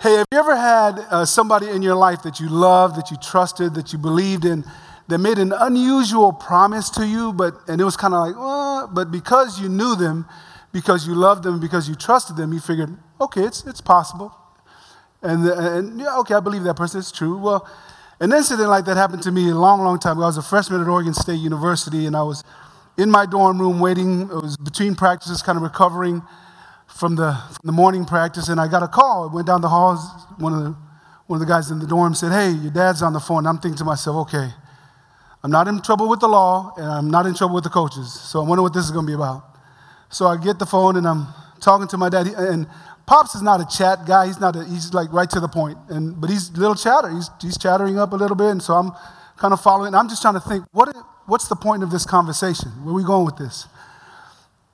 Hey, have you ever had uh, somebody in your life that you loved, that you trusted, that you believed in, that made an unusual promise to you, but and it was kind of like, oh, but because you knew them, because you loved them, because you trusted them, you figured, okay, it's it's possible, and and yeah, okay, I believe that person. It's true. Well, an incident like that happened to me a long, long time ago. I was a freshman at Oregon State University, and I was in my dorm room waiting. It was between practices, kind of recovering from the, from the morning practice, and I got a call. I went down the halls. One of the, one of the guys in the dorm said, Hey, your dad's on the phone. I'm thinking to myself, okay, I'm not in trouble with the law, and I'm not in trouble with the coaches. So I wonder what this is going to be about. So I get the phone, and I'm talking to my dad. And Pops is not a chat guy. He's not. A, he's like right to the point. And but he's a little chatter. He's he's chattering up a little bit, and so I'm kind of following. I'm just trying to think what what's the point of this conversation? Where are we going with this?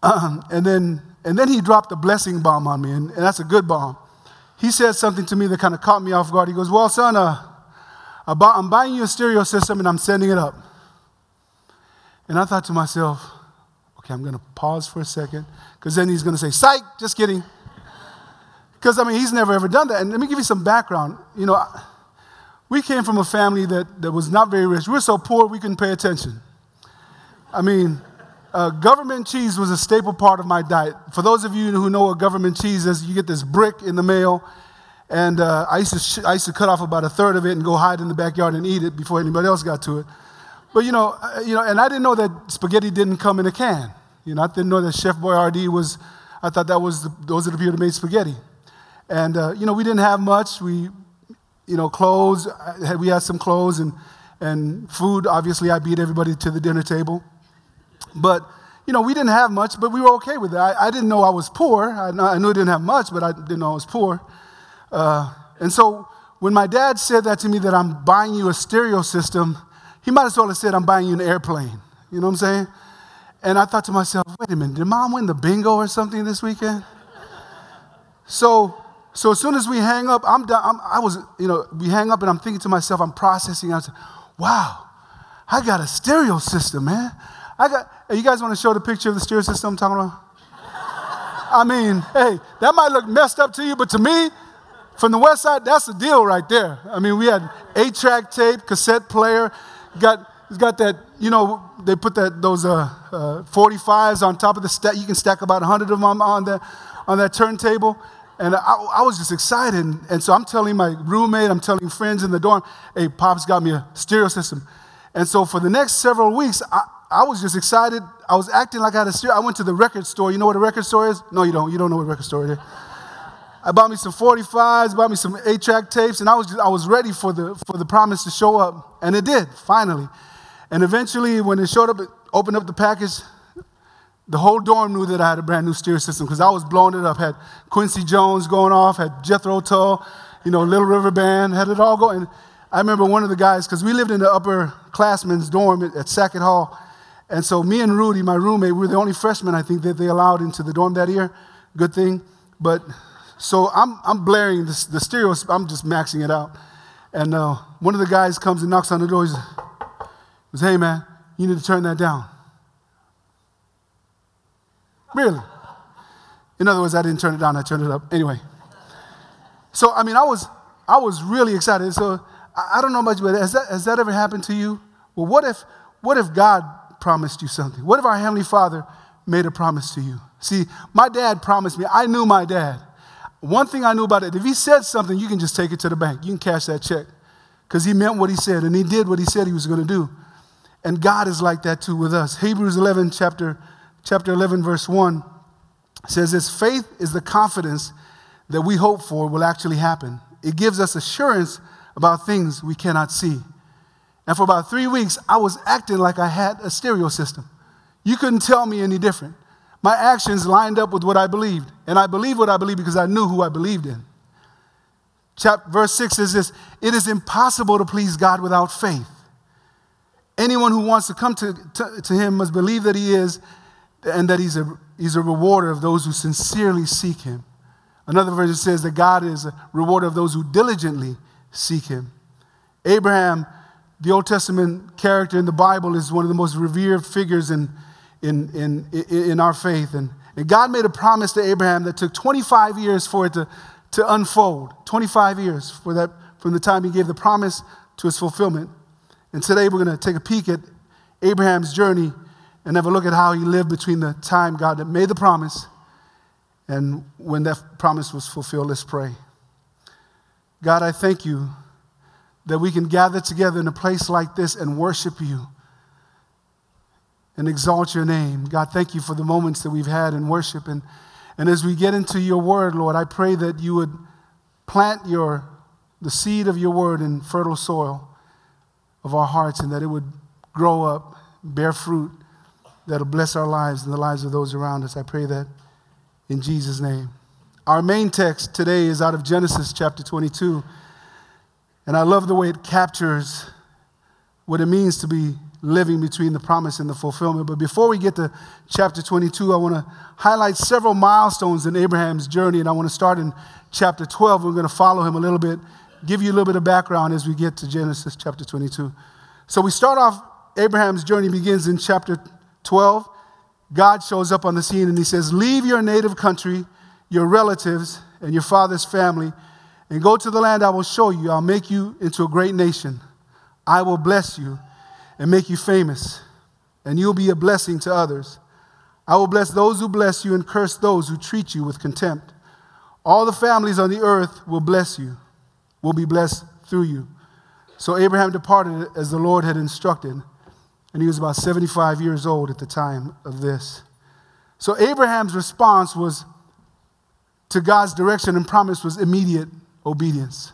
Um, and then and then he dropped a blessing bomb on me, and, and that's a good bomb. He said something to me that kind of caught me off guard. He goes, Well, son, uh, I'm buying you a stereo system and I'm sending it up. And I thought to myself, okay, I'm going to pause for a second, because then he's going to say, Psych, just kidding. Because, I mean, he's never ever done that. And let me give you some background. You know, we came from a family that, that was not very rich. We were so poor we couldn't pay attention. I mean, uh, government cheese was a staple part of my diet. For those of you who know what government cheese is, you get this brick in the mail, and uh, I, used to sh- I used to cut off about a third of it and go hide in the backyard and eat it before anybody else got to it. But you know, uh, you know, and I didn't know that spaghetti didn't come in a can. You know, I didn't know that Chef Boyardee was. I thought that was the, those are the people that made spaghetti. And uh, you know, we didn't have much. We, you know, clothes. We had some clothes and and food. Obviously, I beat everybody to the dinner table. But, you know, we didn't have much, but we were okay with it. I, I didn't know I was poor. I, I, knew I didn't have much, but I didn't know I was poor. Uh, and so when my dad said that to me, that I'm buying you a stereo system, he might as well have said, I'm buying you an airplane. You know what I'm saying? And I thought to myself, wait a minute, did mom win the bingo or something this weekend? so, so as soon as we hang up, I'm done. I'm, i was, you know, we hang up and I'm thinking to myself, I'm processing. I was, wow, I got a stereo system, man. I got, you guys want to show the picture of the stereo system I'm talking about? I mean, hey, that might look messed up to you, but to me, from the west side, that's the deal right there. I mean, we had eight track tape, cassette player, got, got that, you know, they put that, those uh, uh, 45s on top of the stack. You can stack about 100 of them on, the, on that turntable. And I, I, was just excited. And so I'm telling my roommate, I'm telling friends in the dorm, hey, Pop's got me a stereo system. And so for the next several weeks, I, I was just excited. I was acting like I had a steer. I went to the record store. You know what a record store is? No, you don't. You don't know what a record store is. I bought me some 45s, bought me some 8-track tapes, and I was, just, I was ready for the, for the promise to show up. And it did, finally. And eventually, when it showed up, it opened up the package, the whole dorm knew that I had a brand new stereo system because I was blowing it up. Had Quincy Jones going off, had Jethro Tull, you know, Little River Band, had it all going. I remember one of the guys, because we lived in the upper classmen's dorm at, at Sackett Hall, and so me and Rudy, my roommate, we were the only freshmen I think that they allowed into the dorm that year. Good thing. But so I'm, I'm blaring the, the stereo, I'm just maxing it out. And uh, one of the guys comes and knocks on the door. He says, Hey, man, you need to turn that down. Really? In other words, I didn't turn it down, I turned it up. Anyway. So, I mean, I was, I was really excited. So, I, I don't know much, but has that, has that ever happened to you? Well, what if, what if God promised you something? What if our Heavenly Father made a promise to you? See, my dad promised me. I knew my dad. One thing I knew about it, if he said something, you can just take it to the bank. You can cash that check. Because he meant what he said, and he did what he said he was going to do. And God is like that too with us. Hebrews 11, chapter, chapter 11, verse 1 says this faith is the confidence that we hope for will actually happen. It gives us assurance about things we cannot see. And for about three weeks, I was acting like I had a stereo system. You couldn't tell me any different. My actions lined up with what I believed. And I believed what I believed because I knew who I believed in. Chapter, verse 6 says this It is impossible to please God without faith. Anyone who wants to come to, to, to Him must believe that He is and that he's a, he's a rewarder of those who sincerely seek Him. Another version says that God is a rewarder of those who diligently seek Him. Abraham the Old Testament character in the Bible is one of the most revered figures in, in, in, in our faith. And, and God made a promise to Abraham that took 25 years for it to, to unfold. 25 years for that, from the time he gave the promise to its fulfillment. And today we're going to take a peek at Abraham's journey and have a look at how he lived between the time God made the promise and when that promise was fulfilled. Let's pray. God, I thank you that we can gather together in a place like this and worship you and exalt your name. God, thank you for the moments that we've had in worship. And, and as we get into your word, Lord, I pray that you would plant your, the seed of your word in fertile soil of our hearts and that it would grow up, bear fruit that'll bless our lives and the lives of those around us. I pray that in Jesus' name. Our main text today is out of Genesis chapter 22. And I love the way it captures what it means to be living between the promise and the fulfillment. But before we get to chapter 22, I want to highlight several milestones in Abraham's journey. And I want to start in chapter 12. We're going to follow him a little bit, give you a little bit of background as we get to Genesis chapter 22. So we start off, Abraham's journey begins in chapter 12. God shows up on the scene and he says, Leave your native country, your relatives, and your father's family and go to the land I will show you. I'll make you into a great nation. I will bless you and make you famous, and you'll be a blessing to others. I will bless those who bless you and curse those who treat you with contempt. All the families on the earth will bless you, will be blessed through you. So Abraham departed as the Lord had instructed, and he was about 75 years old at the time of this. So Abraham's response was to God's direction and promise was immediate obedience.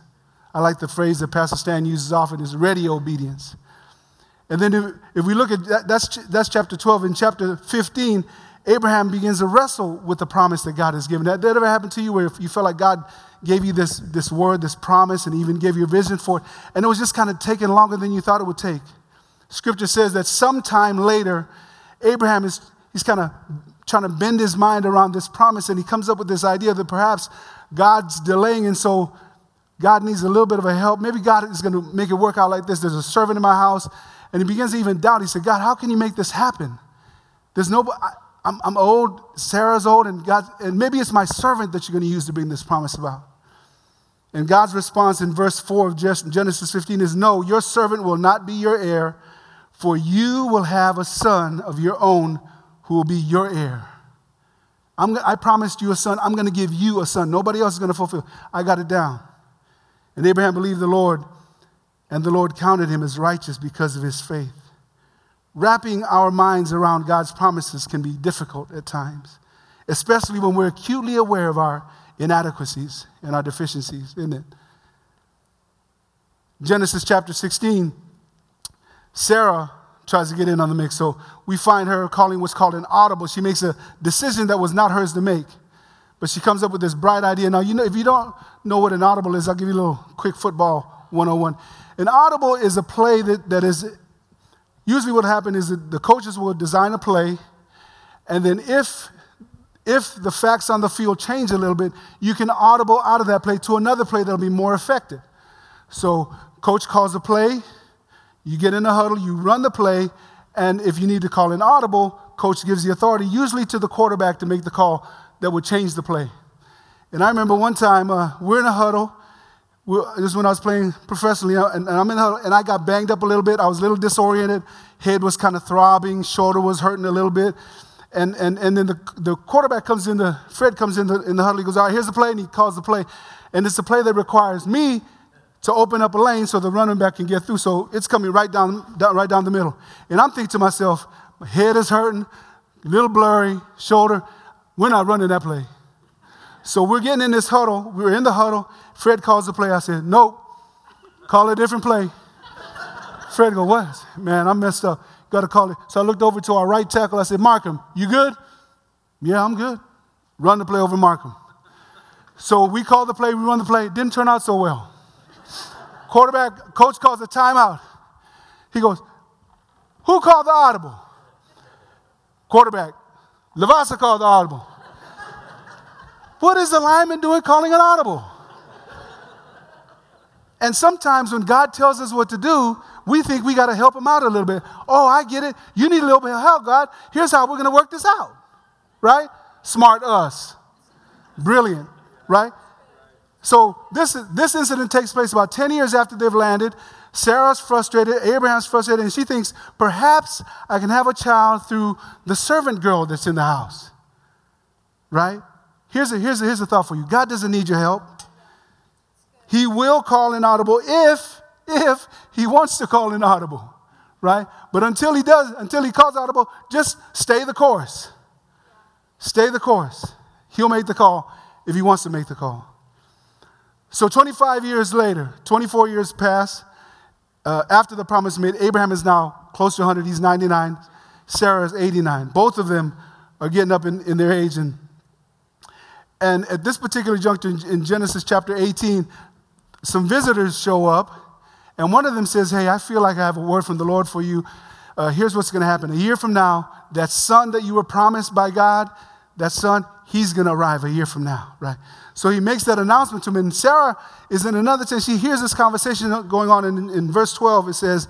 I like the phrase that Pastor Stan uses often is ready obedience. And then if, if we look at that, that's, that's chapter 12. In chapter 15, Abraham begins to wrestle with the promise that God has given. That, that ever happened to you where you felt like God gave you this, this word, this promise, and even gave you a vision for it, and it was just kind of taking longer than you thought it would take? Scripture says that sometime later, Abraham is he's kind of trying to bend his mind around this promise, and he comes up with this idea that perhaps God's delaying, and so God needs a little bit of a help. Maybe God is going to make it work out like this. There's a servant in my house, and he begins to even doubt. He said, God, how can you make this happen? There's no, I'm, I'm old, Sarah's old, and God, and maybe it's my servant that you're going to use to bring this promise about. And God's response in verse 4 of Genesis 15 is No, your servant will not be your heir, for you will have a son of your own who will be your heir. I'm, i promised you a son. I'm going to give you a son. Nobody else is going to fulfill. I got it down. And Abraham believed the Lord, and the Lord counted him as righteous because of his faith. Wrapping our minds around God's promises can be difficult at times, especially when we're acutely aware of our inadequacies and our deficiencies, isn't it? Genesis chapter 16, Sarah tries to get in on the mix. So we find her calling what's called an audible. She makes a decision that was not hers to make. But she comes up with this bright idea. Now, you know, if you don't know what an audible is, I'll give you a little quick football 101. An audible is a play that, that is usually what happens is that the coaches will design a play, and then if if the facts on the field change a little bit, you can audible out of that play to another play that'll be more effective. So, coach calls a play, you get in the huddle, you run the play, and if you need to call an audible, coach gives the authority, usually to the quarterback, to make the call that would change the play. And I remember one time uh, we're in a huddle. We're, this is when I was playing professionally, uh, and, and, I'm in huddle, and I got banged up a little bit. I was a little disoriented. Head was kind of throbbing, shoulder was hurting a little bit. And, and, and then the, the quarterback comes in, the, Fred comes in the, in the huddle. He goes, All right, here's the play. And he calls the play. And it's a play that requires me to open up a lane so the running back can get through. So it's coming right down, down, right down the middle. And I'm thinking to myself, my head is hurting, a little blurry, shoulder. We're not running that play. So we're getting in this huddle. We're in the huddle. Fred calls the play. I said, nope, call a different play. Fred go, what? Man, I messed up. Got to call it. So I looked over to our right tackle. I said, Markham, you good? Yeah, I'm good. Run the play over Markham. So we called the play. We run the play. Didn't turn out so well. Quarterback, coach calls a timeout. He goes, who called the audible? Quarterback, Lavasa called the audible. What is the lineman doing calling an audible? And sometimes when God tells us what to do, we think we got to help him out a little bit. Oh, I get it. You need a little bit of help, God. Here's how we're going to work this out. Right? Smart us. Brilliant. Right? So this, this incident takes place about 10 years after they've landed. Sarah's frustrated, Abraham's frustrated, and she thinks, perhaps I can have a child through the servant girl that's in the house. Right? Here's a, here's a, here's a thought for you God doesn't need your help. He will call inaudible if, if he wants to call inaudible. Right? But until he does, until he calls audible, just stay the course. Stay the course. He'll make the call if he wants to make the call. So 25 years later, 24 years pass. Uh, after the promise made, Abraham is now close to 100. He's 99. Sarah is 89. Both of them are getting up in, in their age. And, and at this particular juncture in, in Genesis chapter 18, some visitors show up. And one of them says, Hey, I feel like I have a word from the Lord for you. Uh, here's what's going to happen. A year from now, that son that you were promised by God, that son, he's going to arrive a year from now, right? So he makes that announcement to him. And Sarah is in another tent. She hears this conversation going on. In, in verse 12, it says,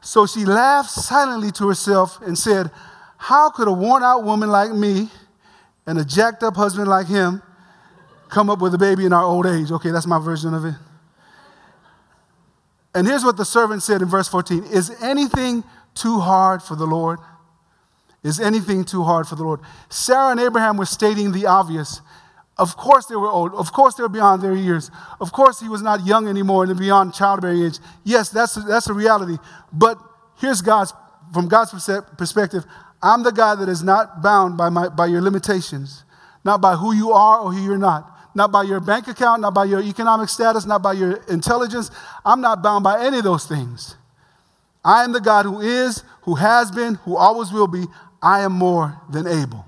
So she laughed silently to herself and said, How could a worn out woman like me and a jacked up husband like him come up with a baby in our old age? Okay, that's my version of it. And here's what the servant said in verse 14 Is anything too hard for the Lord? Is anything too hard for the Lord? Sarah and Abraham were stating the obvious. Of course they were old. Of course they were beyond their years. Of course he was not young anymore and beyond childbearing age. Yes, that's a, that's a reality. But here's God's, from God's perspective, I'm the God that is not bound by, my, by your limitations, not by who you are or who you're not, not by your bank account, not by your economic status, not by your intelligence. I'm not bound by any of those things. I am the God who is, who has been, who always will be. I am more than able.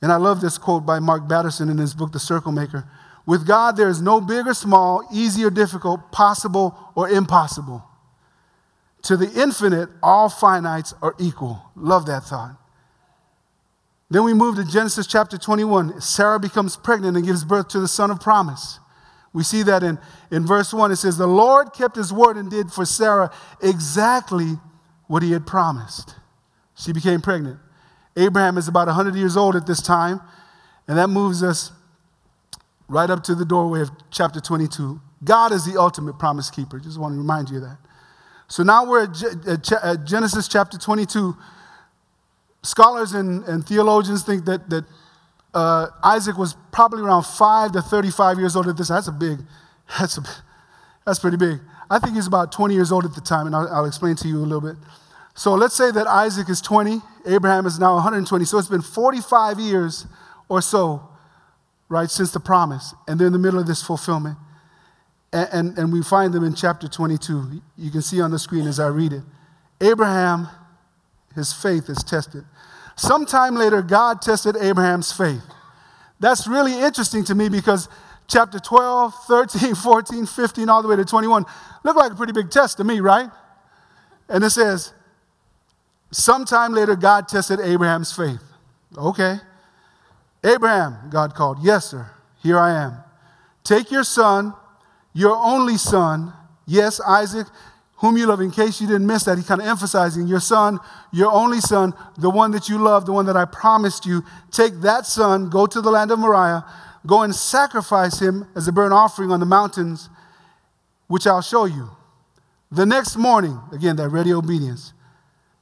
And I love this quote by Mark Batterson in his book, The Circle Maker. With God, there is no big or small, easy or difficult, possible or impossible. To the infinite, all finites are equal. Love that thought. Then we move to Genesis chapter 21. Sarah becomes pregnant and gives birth to the son of promise. We see that in, in verse 1. It says, The Lord kept his word and did for Sarah exactly what he had promised. She became pregnant. Abraham is about 100 years old at this time, and that moves us right up to the doorway of chapter 22. God is the ultimate promise keeper. Just want to remind you of that. So now we're at, Genesis chapter 22. Scholars and, and theologians think that, that uh, Isaac was probably around 5 to 35 years old at this. That's a big, that's, a, that's pretty big. I think he's about 20 years old at the time, and I'll, I'll explain to you a little bit. So let's say that Isaac is 20, Abraham is now 120. So it's been 45 years or so, right, since the promise. And they're in the middle of this fulfillment. And, and, and we find them in chapter 22. You can see on the screen as I read it. Abraham, his faith is tested. Sometime later, God tested Abraham's faith. That's really interesting to me because chapter 12, 13, 14, 15, all the way to 21 look like a pretty big test to me, right? And it says, Sometime later, God tested Abraham's faith. Okay. Abraham, God called. Yes, sir. Here I am. Take your son, your only son, yes, Isaac, whom you love. In case you didn't miss that, he kind of emphasizing your son, your only son, the one that you love, the one that I promised you. Take that son, go to the land of Moriah, go and sacrifice him as a burnt offering on the mountains, which I'll show you. The next morning, again, that ready obedience.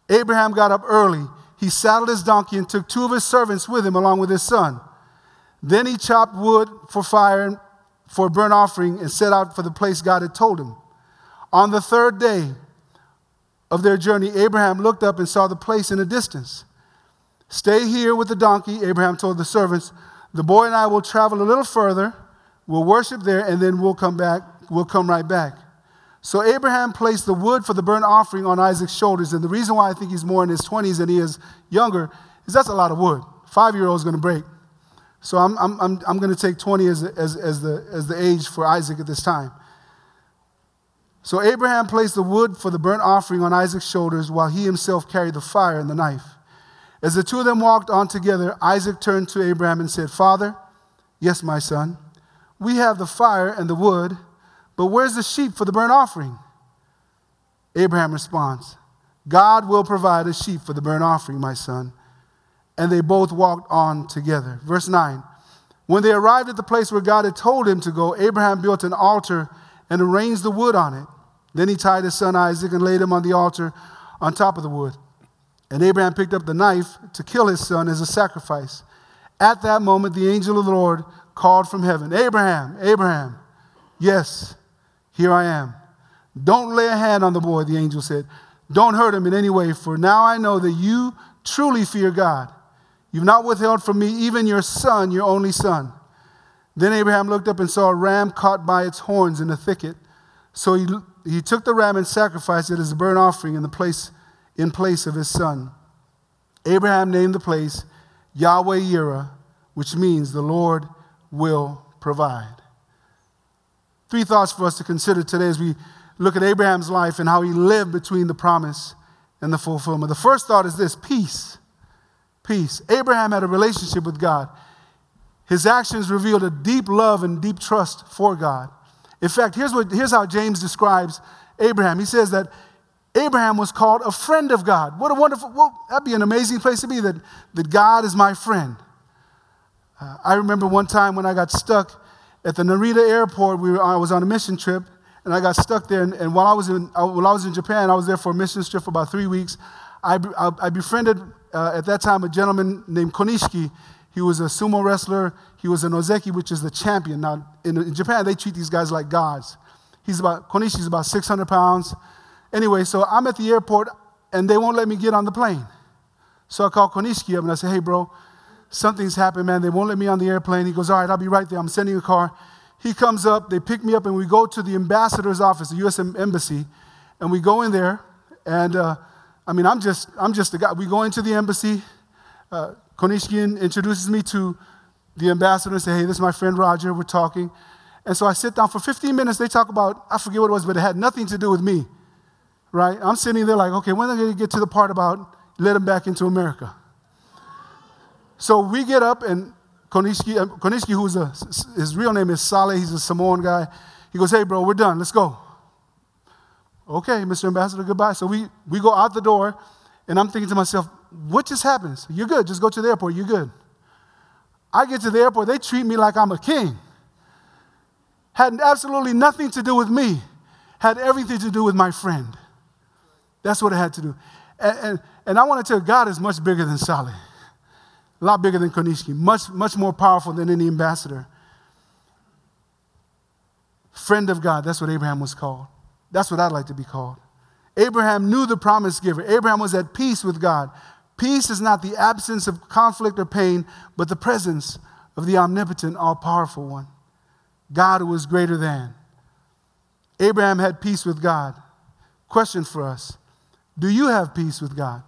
Abraham got up early. He saddled his donkey and took two of his servants with him, along with his son. Then he chopped wood for fire for a burnt offering and set out for the place God had told him. On the third day of their journey, Abraham looked up and saw the place in the distance. Stay here with the donkey, Abraham told the servants. The boy and I will travel a little further. We'll worship there, and then we'll come back. We'll come right back. So Abraham placed the wood for the burnt offering on Isaac's shoulders. And the reason why I think he's more in his 20s than he is younger is that's a lot of wood. Five year old is going to break. So I'm, I'm, I'm, I'm going to take 20 as, as, as, the, as the age for Isaac at this time. So Abraham placed the wood for the burnt offering on Isaac's shoulders while he himself carried the fire and the knife. As the two of them walked on together, Isaac turned to Abraham and said, Father, yes, my son, we have the fire and the wood but where's the sheep for the burnt offering? Abraham responds, God will provide a sheep for the burnt offering, my son. And they both walked on together. Verse 9 When they arrived at the place where God had told him to go, Abraham built an altar and arranged the wood on it. Then he tied his son Isaac and laid him on the altar on top of the wood. And Abraham picked up the knife to kill his son as a sacrifice. At that moment, the angel of the Lord called from heaven Abraham, Abraham. Yes, here I am. Don't lay a hand on the boy, the angel said. Don't hurt him in any way, for now I know that you truly fear God. You've not withheld from me even your son, your only son. Then Abraham looked up and saw a ram caught by its horns in a thicket. So he, he took the ram and sacrificed it as a burnt offering in, the place, in place of his son. Abraham named the place Yahweh Yireh, which means the Lord will provide. Three thoughts for us to consider today as we look at Abraham's life and how he lived between the promise and the fulfillment. The first thought is this peace. Peace. Abraham had a relationship with God. His actions revealed a deep love and deep trust for God. In fact, here's, what, here's how James describes Abraham. He says that Abraham was called a friend of God. What a wonderful, well, that'd be an amazing place to be, that, that God is my friend. Uh, I remember one time when I got stuck at the Narita airport, we were, I was on a mission trip, and I got stuck there. And, and while, I was in, uh, while I was in Japan, I was there for a mission trip for about three weeks. I, I, I befriended, uh, at that time, a gentleman named Konishiki. He was a sumo wrestler. He was an ozeki, which is the champion. Now, in, in Japan, they treat these guys like gods. He's about, Konishi's about 600 pounds. Anyway, so I'm at the airport, and they won't let me get on the plane. So I call Konishiki up, and I say, hey, bro, something's happened, man. They won't let me on the airplane. He goes, all right, I'll be right there. I'm sending a car. He comes up, they pick me up, and we go to the ambassador's office, the U.S. Embassy, and we go in there. And uh, I mean, I'm just, I'm just a guy. We go into the embassy. Uh, Konishiki introduces me to the ambassador and say, hey, this is my friend Roger. We're talking. And so I sit down for 15 minutes. They talk about, I forget what it was, but it had nothing to do with me, right? I'm sitting there like, okay, when are they going to get to the part about let him back into America? So we get up, and Konishiki, uh, who's a, his real name is Saleh, he's a Samoan guy. He goes, hey, bro, we're done, let's go. Okay, Mr. Ambassador, goodbye. So we, we go out the door, and I'm thinking to myself, what just happened? So you're good, just go to the airport, you're good. I get to the airport, they treat me like I'm a king. Had absolutely nothing to do with me, had everything to do with my friend. That's what it had to do. And, and, and I want to tell God is much bigger than Saleh a lot bigger than Konishiki, much, much more powerful than any ambassador. Friend of God, that's what Abraham was called. That's what I'd like to be called. Abraham knew the promise giver. Abraham was at peace with God. Peace is not the absence of conflict or pain, but the presence of the omnipotent, all powerful one. God who is greater than. Abraham had peace with God. Question for us Do you have peace with God?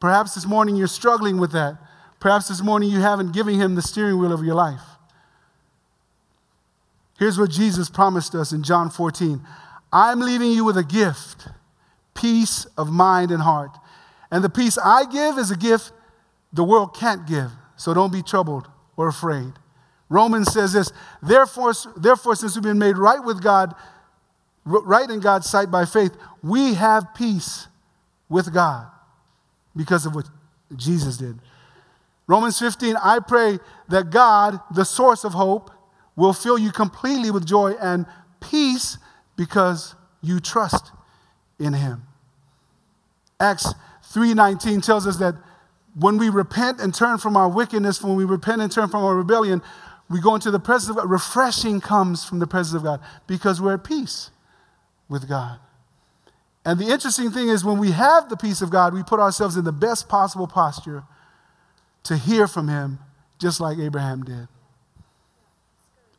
Perhaps this morning you're struggling with that. Perhaps this morning you haven't given him the steering wheel of your life. Here's what Jesus promised us in John 14 I'm leaving you with a gift, peace of mind and heart. And the peace I give is a gift the world can't give. So don't be troubled or afraid. Romans says this therefore, therefore, since we've been made right with God, right in God's sight by faith, we have peace with God because of what Jesus did. Romans 15, I pray that God, the source of hope, will fill you completely with joy and peace because you trust in him. Acts 3:19 tells us that when we repent and turn from our wickedness, when we repent and turn from our rebellion, we go into the presence of God. Refreshing comes from the presence of God because we're at peace with God. And the interesting thing is, when we have the peace of God, we put ourselves in the best possible posture to hear from him, just like Abraham did.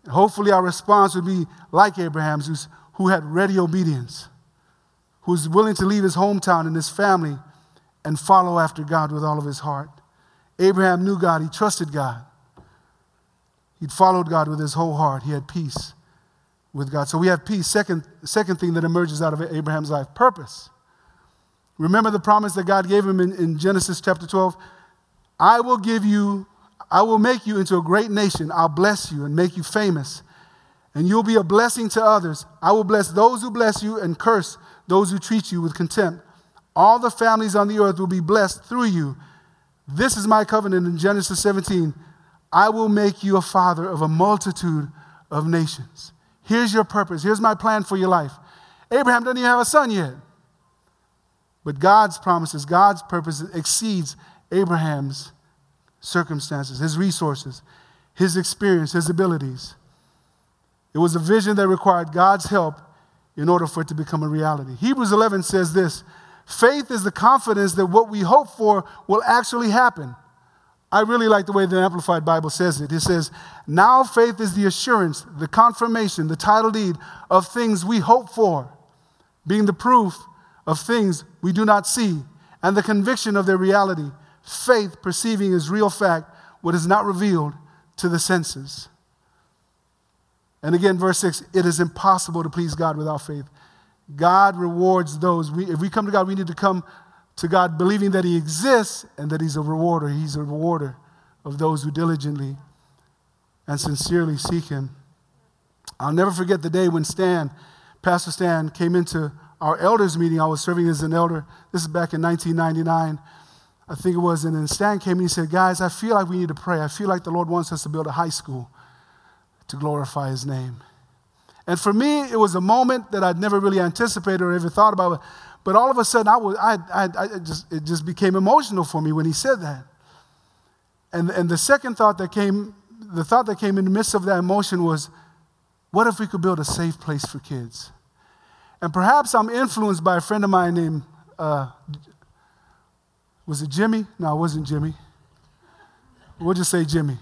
Hopefully, our response would be like Abraham's, who had ready obedience, who's willing to leave his hometown and his family and follow after God with all of his heart. Abraham knew God, he trusted God. He'd followed God with his whole heart, he had peace with God. So we have peace. Second, second thing that emerges out of Abraham's life purpose. Remember the promise that God gave him in, in Genesis chapter 12? I will give you, I will make you into a great nation. I'll bless you and make you famous. And you'll be a blessing to others. I will bless those who bless you and curse those who treat you with contempt. All the families on the earth will be blessed through you. This is my covenant in Genesis 17. I will make you a father of a multitude of nations. Here's your purpose. Here's my plan for your life. Abraham doesn't even have a son yet. But God's promises, God's purpose exceeds Abraham's circumstances, his resources, his experience, his abilities. It was a vision that required God's help in order for it to become a reality. Hebrews 11 says this faith is the confidence that what we hope for will actually happen. I really like the way the Amplified Bible says it. It says, Now faith is the assurance, the confirmation, the title deed of things we hope for, being the proof of things we do not see, and the conviction of their reality. Faith perceiving as real fact what is not revealed to the senses. And again, verse 6 it is impossible to please God without faith. God rewards those. We, if we come to God, we need to come to God believing that He exists and that He's a rewarder. He's a rewarder of those who diligently and sincerely seek Him. I'll never forget the day when Stan, Pastor Stan, came into our elders meeting. I was serving as an elder. This is back in 1999. I think it was. And then Stan came and he said, Guys, I feel like we need to pray. I feel like the Lord wants us to build a high school to glorify His name. And for me, it was a moment that I'd never really anticipated or ever thought about. But all of a sudden, I, was, I, I, I just, it just became emotional for me when he said that. And, and the second thought that came, the thought that came in the midst of that emotion was, what if we could build a safe place for kids? And perhaps I'm influenced by a friend of mine named, uh, was it Jimmy? No, it wasn't Jimmy. We'll just say Jimmy.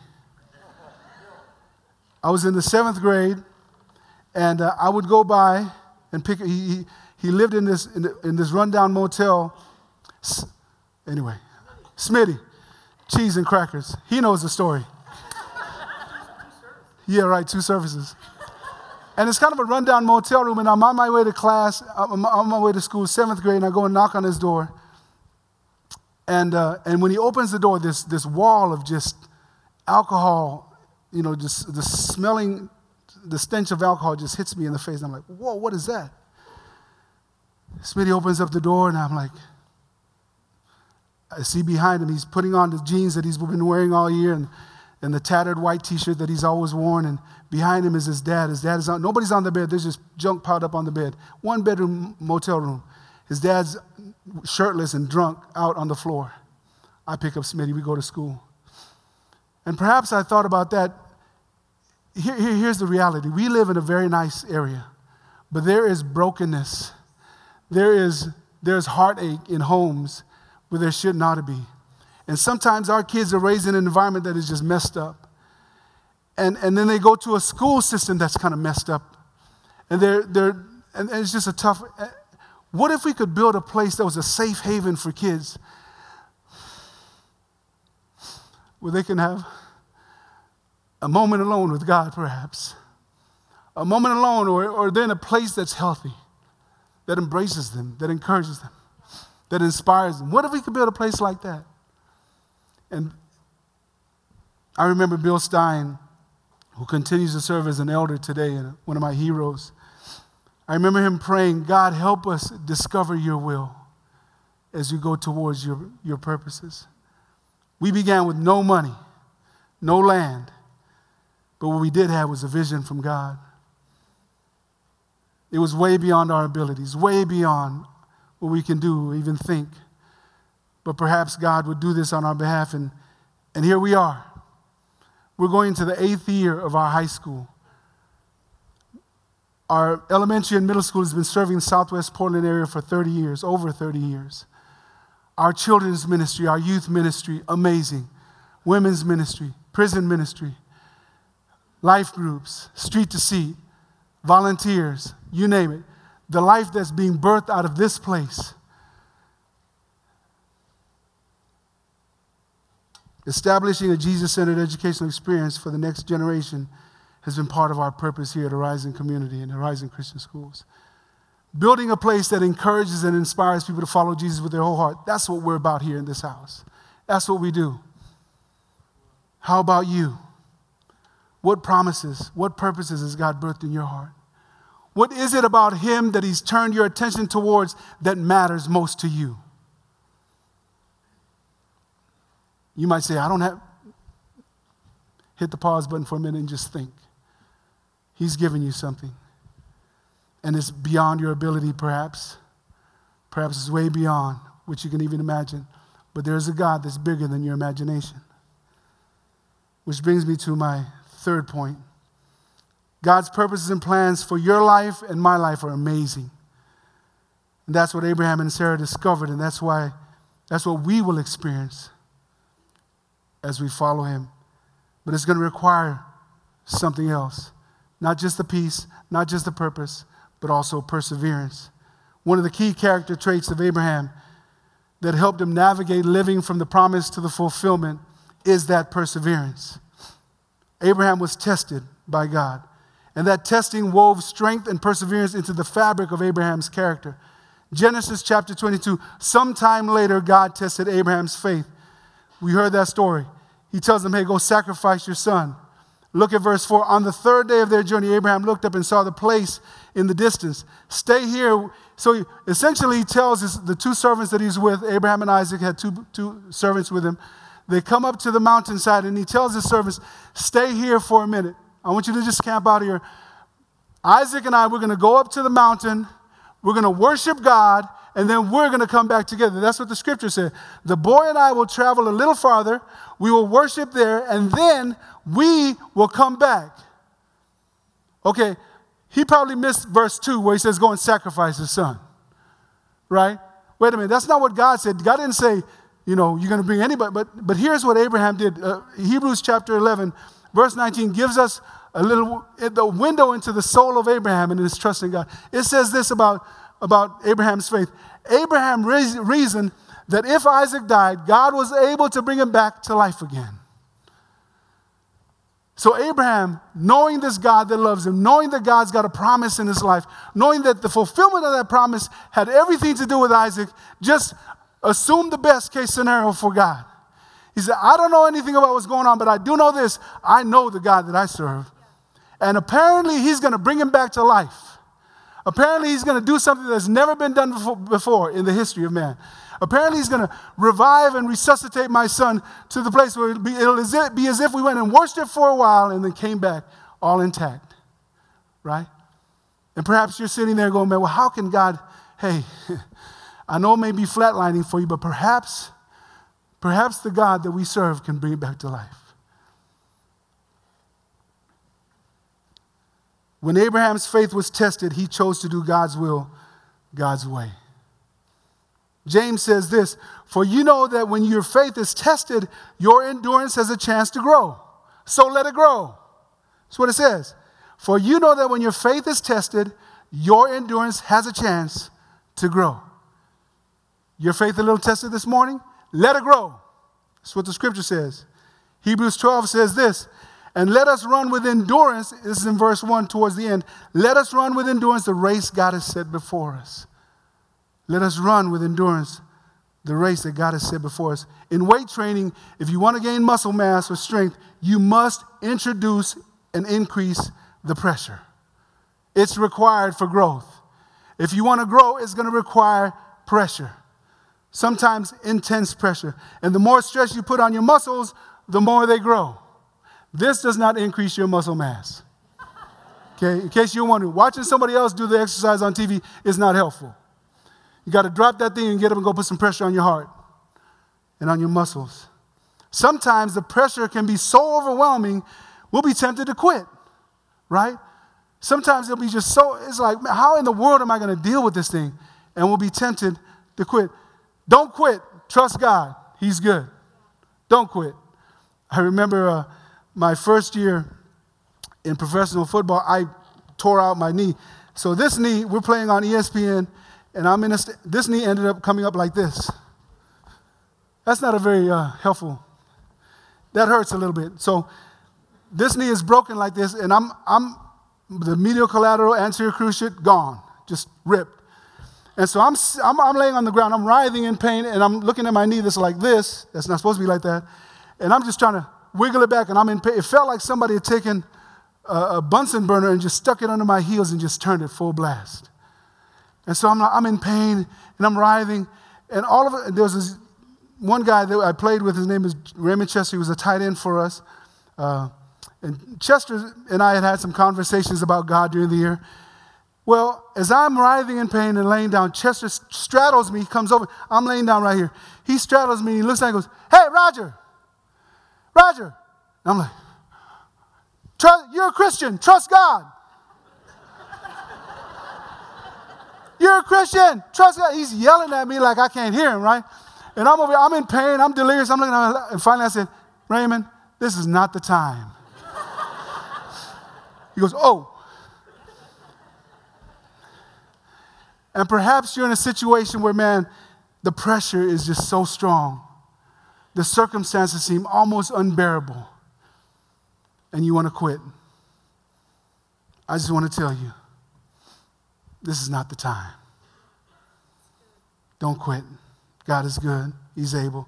I was in the seventh grade, and uh, I would go by and pick. He, he, lived in this in, in this rundown motel. S- anyway, Smitty, cheese and crackers. He knows the story. yeah, right. Two services. And it's kind of a rundown motel room, and I'm on my way to class. I'm on my way to school, seventh grade, and I go and knock on his door. And, uh, and when he opens the door, this, this wall of just alcohol you know, just the smelling, the stench of alcohol just hits me in the face. And I'm like, whoa, what is that? Smitty opens up the door, and I'm like, I see behind him, he's putting on the jeans that he's been wearing all year and, and the tattered white t shirt that he's always worn. And behind him is his dad. His dad is on, nobody's on the bed, there's just junk piled up on the bed. One bedroom motel room. His dad's shirtless and drunk out on the floor. I pick up Smitty, we go to school. And perhaps I thought about that. Here, here, here's the reality we live in a very nice area, but there is brokenness. There is there's heartache in homes where there should not be. And sometimes our kids are raised in an environment that is just messed up. And, and then they go to a school system that's kind of messed up. And, they're, they're, and it's just a tough. What if we could build a place that was a safe haven for kids where they can have a moment alone with God, perhaps. A moment alone, or, or then a place that's healthy, that embraces them, that encourages them, that inspires them. What if we could build a place like that? And I remember Bill Stein, who continues to serve as an elder today and one of my heroes. I remember him praying, God, help us discover your will as you go towards your, your purposes. We began with no money, no land, but what we did have was a vision from God. It was way beyond our abilities, way beyond what we can do, even think. But perhaps God would do this on our behalf, and, and here we are. We're going to the eighth year of our high school. Our elementary and middle school has been serving the Southwest Portland area for 30 years, over 30 years. Our children's ministry, our youth ministry, amazing. Women's ministry, prison ministry, life groups, street to seat, volunteers, you name it. The life that's being birthed out of this place. Establishing a Jesus centered educational experience for the next generation has been part of our purpose here at Horizon Community and Horizon Christian Schools. Building a place that encourages and inspires people to follow Jesus with their whole heart. That's what we're about here in this house. That's what we do. How about you? What promises, what purposes has God birthed in your heart? What is it about Him that He's turned your attention towards that matters most to you? You might say, I don't have. hit the pause button for a minute and just think. He's given you something. And it's beyond your ability, perhaps. Perhaps it's way beyond what you can even imagine. But there's a God that's bigger than your imagination. Which brings me to my third point God's purposes and plans for your life and my life are amazing. And that's what Abraham and Sarah discovered, and that's why that's what we will experience as we follow him. But it's going to require something else. Not just the peace, not just the purpose, but also perseverance. One of the key character traits of Abraham that helped him navigate living from the promise to the fulfillment is that perseverance. Abraham was tested by God, and that testing wove strength and perseverance into the fabric of Abraham's character. Genesis chapter 22, sometime later, God tested Abraham's faith. We heard that story. He tells him, Hey, go sacrifice your son. Look at verse 4. On the third day of their journey, Abraham looked up and saw the place in the distance. Stay here. So he, essentially, he tells his, the two servants that he's with, Abraham and Isaac had two, two servants with him. They come up to the mountainside and he tells his servants, Stay here for a minute. I want you to just camp out here. Isaac and I, we're going to go up to the mountain. We're going to worship God and then we're going to come back together. That's what the scripture said. The boy and I will travel a little farther, we will worship there, and then we will come back. Okay, he probably missed verse 2 where he says, Go and sacrifice his son. Right? Wait a minute, that's not what God said. God didn't say, you know, you're going to bring anybody. But, but here's what Abraham did. Uh, Hebrews chapter 11, verse 19 gives us a little the window into the soul of Abraham and his trust in God. It says this about, about Abraham's faith. Abraham reasoned that if Isaac died, God was able to bring him back to life again. So, Abraham, knowing this God that loves him, knowing that God's got a promise in his life, knowing that the fulfillment of that promise had everything to do with Isaac, just assumed the best case scenario for God. He said, I don't know anything about what's going on, but I do know this. I know the God that I serve. And apparently, he's going to bring him back to life. Apparently, he's going to do something that's never been done before in the history of man. Apparently, he's going to revive and resuscitate my son to the place where it'll be, it'll be as if we went and worshiped for a while and then came back all intact. Right? And perhaps you're sitting there going, man, well, how can God, hey, I know it may be flatlining for you, but perhaps, perhaps the God that we serve can bring it back to life. When Abraham's faith was tested, he chose to do God's will, God's way. James says this For you know that when your faith is tested, your endurance has a chance to grow. So let it grow. That's what it says. For you know that when your faith is tested, your endurance has a chance to grow. Your faith a little tested this morning? Let it grow. That's what the scripture says. Hebrews 12 says this and let us run with endurance. This is in verse 1 towards the end. Let us run with endurance the race God has set before us. Let us run with endurance the race that God has set before us. In weight training, if you want to gain muscle mass or strength, you must introduce and increase the pressure. It's required for growth. If you want to grow, it's going to require pressure, sometimes intense pressure. And the more stress you put on your muscles, the more they grow. This does not increase your muscle mass. Okay, in case you're wondering, watching somebody else do the exercise on TV is not helpful. You got to drop that thing and get up and go put some pressure on your heart and on your muscles. Sometimes the pressure can be so overwhelming, we'll be tempted to quit, right? Sometimes it'll be just so, it's like, how in the world am I going to deal with this thing? And we'll be tempted to quit. Don't quit. Trust God. He's good. Don't quit. I remember uh, my first year in professional football, I tore out my knee. So this knee, we're playing on ESPN, and I'm in a st- this knee ended up coming up like this. That's not a very uh, helpful. That hurts a little bit. So this knee is broken like this, and I'm I'm the medial collateral anterior cruciate gone, just ripped. And so I'm, I'm, I'm laying on the ground, I'm writhing in pain, and I'm looking at my knee that's like this. That's not supposed to be like that. And I'm just trying to wiggle it back, and I'm in pain. It felt like somebody had taken a, a Bunsen burner and just stuck it under my heels and just turned it full blast. And so I'm, I'm in pain and I'm writhing. And all of it, there was this one guy that I played with, his name is Raymond Chester. He was a tight end for us. Uh, And Chester and I had had some conversations about God during the year. Well, as I'm writhing in pain and laying down, Chester straddles me, he comes over. I'm laying down right here. He straddles me, he looks at me and goes, Hey, Roger, Roger. And I'm like, You're a Christian, trust God. You're a Christian, trust God. He's yelling at me like I can't hear him, right? And I'm over, I'm in pain, I'm delirious. I'm looking at him, and finally I said, Raymond, this is not the time. he goes, Oh. And perhaps you're in a situation where, man, the pressure is just so strong. The circumstances seem almost unbearable. And you want to quit. I just want to tell you this is not the time. Don't quit. God is good, He's able.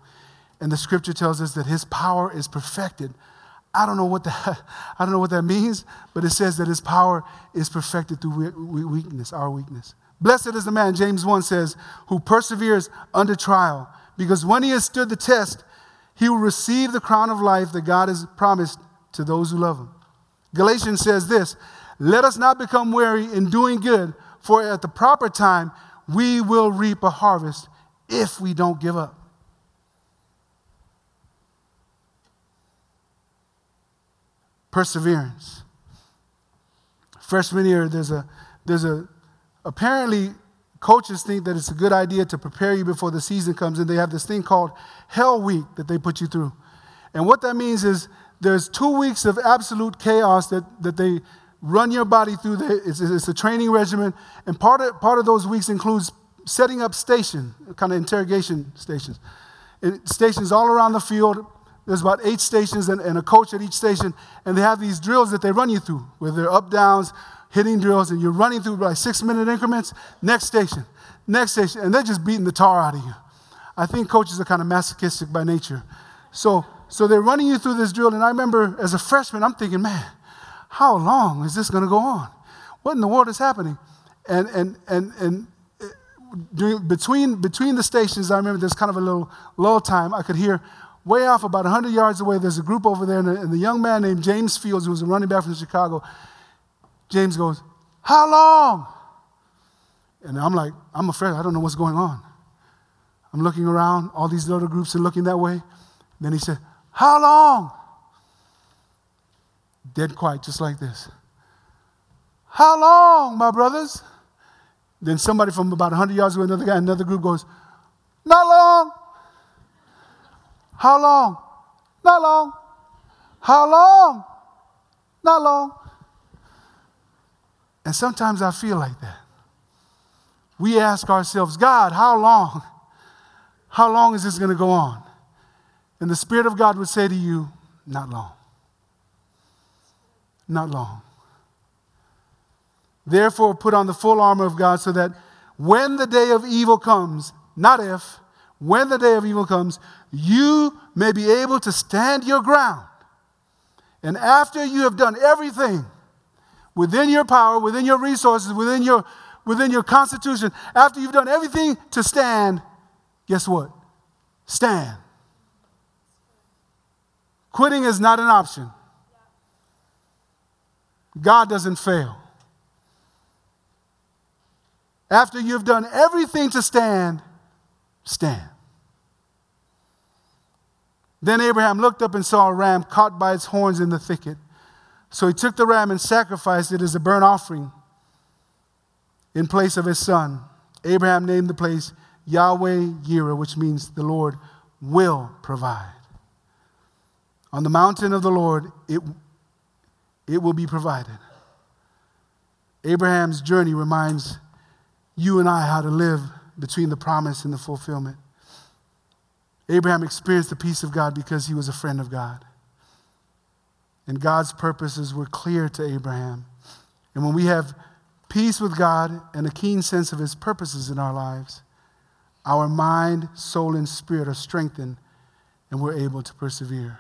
And the scripture tells us that His power is perfected. I don't know what that, I don't know what that means, but it says that His power is perfected through weakness, our weakness. Blessed is the man, James 1 says, who perseveres under trial, because when he has stood the test, he will receive the crown of life that God has promised to those who love him. Galatians says this Let us not become weary in doing good, for at the proper time we will reap a harvest if we don't give up. Perseverance. Freshman year, there's a, there's a apparently coaches think that it's a good idea to prepare you before the season comes and they have this thing called hell week that they put you through and what that means is there's two weeks of absolute chaos that, that they run your body through the, it's, it's a training regimen. And part of, part of those weeks includes setting up station kind of interrogation stations. It, stations all around the field. There's about eight stations and, and a coach at each station. And they have these drills that they run you through where they're up downs hitting drills and you're running through like six minute increments, next station, next station, and they're just beating the tar out of you. I think coaches are kind of masochistic by nature. So, so they're running you through this drill, and I remember as a freshman, I'm thinking, man, how long is this going to go on? What in the world is happening? And, and, and, and uh, during, between, between the stations, I remember there's kind of a little lull time. I could hear way off about 100 yards away, there's a group over there, and, and the young man named James Fields, who was a running back from Chicago, James goes, How long? And I'm like, I'm afraid. I don't know what's going on. I'm looking around. All these little groups are looking that way. Then he said, How long? Dead quiet, just like this. How long, my brothers? Then somebody from about 100 yards away, another guy, another group goes, Not long. How long? Not long. How long? Not long. And sometimes I feel like that. We ask ourselves, God, how long? How long is this going to go on? And the Spirit of God would say to you, not long. Not long. Therefore, put on the full armor of God so that when the day of evil comes, not if, when the day of evil comes, you may be able to stand your ground. And after you have done everything, within your power, within your resources, within your, within your constitution, after you've done everything to stand, guess what? Stand. Quitting is not an option. God doesn't fail. After you've done everything to stand, stand. Then Abraham looked up and saw a ram caught by its horns in the thicket. So he took the ram and sacrificed it as a burnt offering in place of his son. Abraham named the place Yahweh Yireh, which means the Lord will provide. On the mountain of the Lord, it, it will be provided. Abraham's journey reminds you and I how to live between the promise and the fulfillment. Abraham experienced the peace of God because he was a friend of God. And God's purposes were clear to Abraham. And when we have peace with God and a keen sense of his purposes in our lives, our mind, soul, and spirit are strengthened and we're able to persevere.